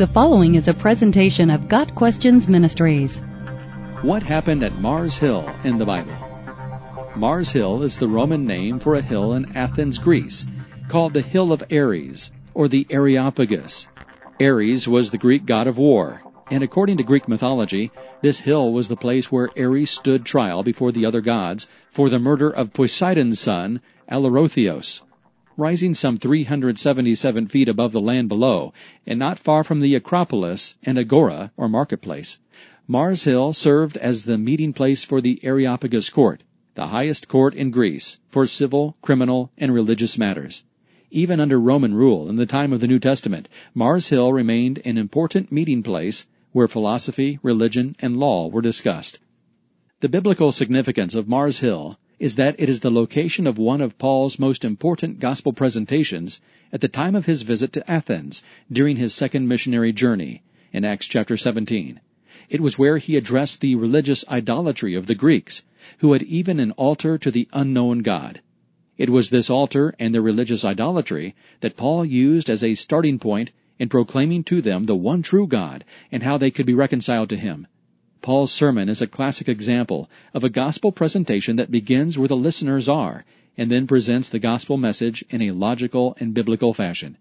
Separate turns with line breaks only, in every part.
The following is a presentation of Got Questions Ministries.
What happened at Mars Hill in the Bible? Mars Hill is the Roman name for a hill in Athens, Greece, called the Hill of Ares, or the Areopagus. Ares was the Greek god of war, and according to Greek mythology, this hill was the place where Ares stood trial before the other gods for the murder of Poseidon's son, Allerotheos. Rising some 377 feet above the land below, and not far from the Acropolis and Agora, or marketplace, Mars Hill served as the meeting place for the Areopagus court, the highest court in Greece for civil, criminal, and religious matters. Even under Roman rule in the time of the New Testament, Mars Hill remained an important meeting place where philosophy, religion, and law were discussed. The biblical significance of Mars Hill is that it is the location of one of Paul's most important gospel presentations at the time of his visit to Athens during his second missionary journey in Acts chapter 17. It was where he addressed the religious idolatry of the Greeks, who had even an altar to the unknown God. It was this altar and their religious idolatry that Paul used as a starting point in proclaiming to them the one true God and how they could be reconciled to Him. Paul's sermon is a classic example of a gospel presentation that begins where the listeners are and then presents the gospel message in a logical and biblical fashion.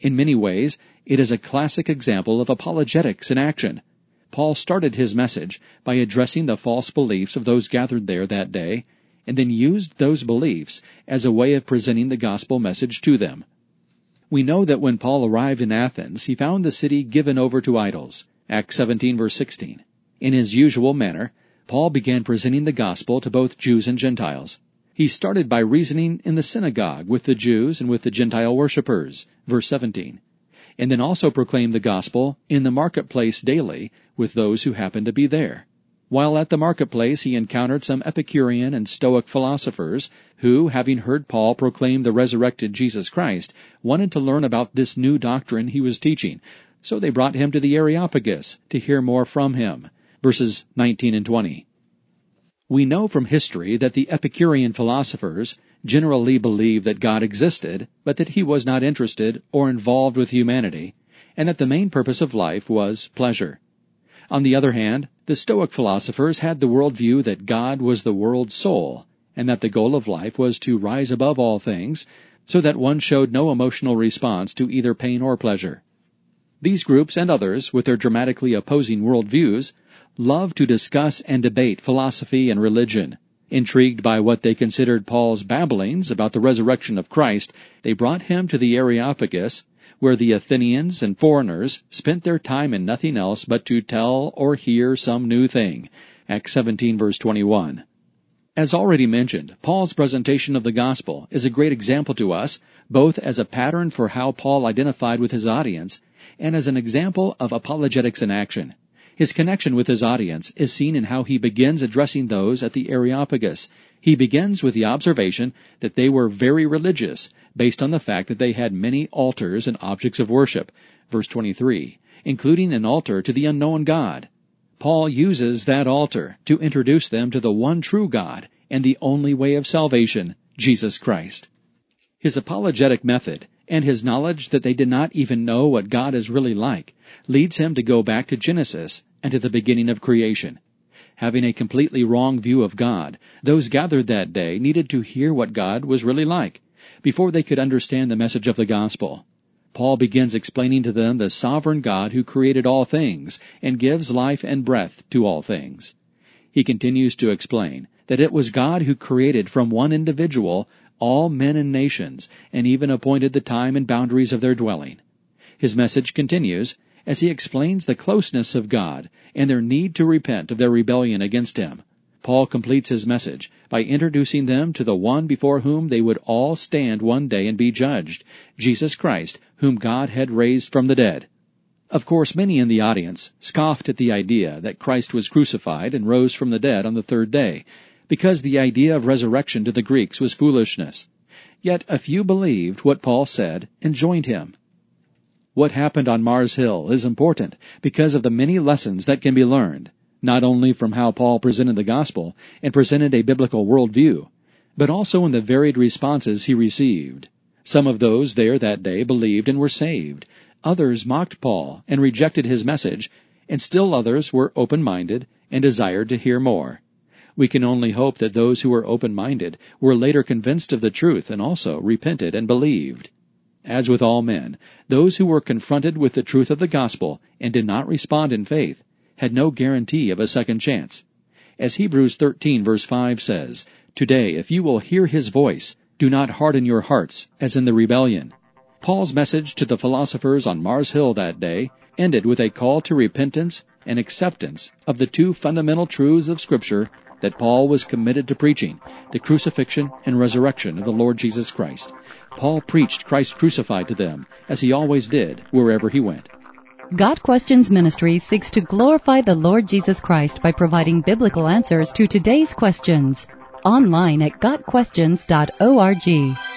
In many ways, it is a classic example of apologetics in action. Paul started his message by addressing the false beliefs of those gathered there that day, and then used those beliefs as a way of presenting the gospel message to them. We know that when Paul arrived in Athens, he found the city given over to idols. Acts 17 verse 16. In his usual manner, Paul began presenting the gospel to both Jews and Gentiles. He started by reasoning in the synagogue with the Jews and with the Gentile worshippers, verse 17, and then also proclaimed the gospel in the marketplace daily with those who happened to be there. While at the marketplace, he encountered some Epicurean and Stoic philosophers who, having heard Paul proclaim the resurrected Jesus Christ, wanted to learn about this new doctrine he was teaching, so they brought him to the Areopagus to hear more from him verses 19 and 20. We know from history that the Epicurean philosophers generally believed that God existed, but that he was not interested or involved with humanity, and that the main purpose of life was pleasure. On the other hand, the Stoic philosophers had the worldview that God was the world's soul, and that the goal of life was to rise above all things, so that one showed no emotional response to either pain or pleasure. These groups and others, with their dramatically opposing worldviews, loved to discuss and debate philosophy and religion. Intrigued by what they considered Paul's babblings about the resurrection of Christ, they brought him to the Areopagus, where the Athenians and foreigners spent their time in nothing else but to tell or hear some new thing. Acts 17 verse 21. As already mentioned, Paul's presentation of the gospel is a great example to us, both as a pattern for how Paul identified with his audience and as an example of apologetics in action. His connection with his audience is seen in how he begins addressing those at the Areopagus. He begins with the observation that they were very religious, based on the fact that they had many altars and objects of worship, verse 23, including an altar to the unknown God. Paul uses that altar to introduce them to the one true God and the only way of salvation, Jesus Christ. His apologetic method and his knowledge that they did not even know what God is really like leads him to go back to Genesis and to the beginning of creation. Having a completely wrong view of God, those gathered that day needed to hear what God was really like before they could understand the message of the gospel. Paul begins explaining to them the sovereign God who created all things and gives life and breath to all things. He continues to explain that it was God who created from one individual all men and nations, and even appointed the time and boundaries of their dwelling. His message continues as he explains the closeness of God and their need to repent of their rebellion against Him. Paul completes his message by introducing them to the one before whom they would all stand one day and be judged, Jesus Christ, whom God had raised from the dead. Of course, many in the audience scoffed at the idea that Christ was crucified and rose from the dead on the third day, because the idea of resurrection to the Greeks was foolishness. Yet a few believed what Paul said and joined him. What happened on Mars Hill is important because of the many lessons that can be learned, not only from how Paul presented the gospel and presented a biblical worldview, but also in the varied responses he received. Some of those there that day believed and were saved. Others mocked Paul and rejected his message, and still others were open-minded and desired to hear more. We can only hope that those who were open-minded were later convinced of the truth and also repented and believed. As with all men, those who were confronted with the truth of the gospel and did not respond in faith had no guarantee of a second chance. As Hebrews 13 verse 5 says, Today, if you will hear his voice, do not harden your hearts, as in the rebellion. Paul's message to the philosophers on Mars Hill that day ended with a call to repentance and acceptance of the two fundamental truths of Scripture that Paul was committed to preaching the crucifixion and resurrection of the Lord Jesus Christ. Paul preached Christ crucified to them, as he always did wherever he went.
Got Questions Ministry seeks to glorify the Lord Jesus Christ by providing biblical answers to today's questions. Online at GotQuestions.org.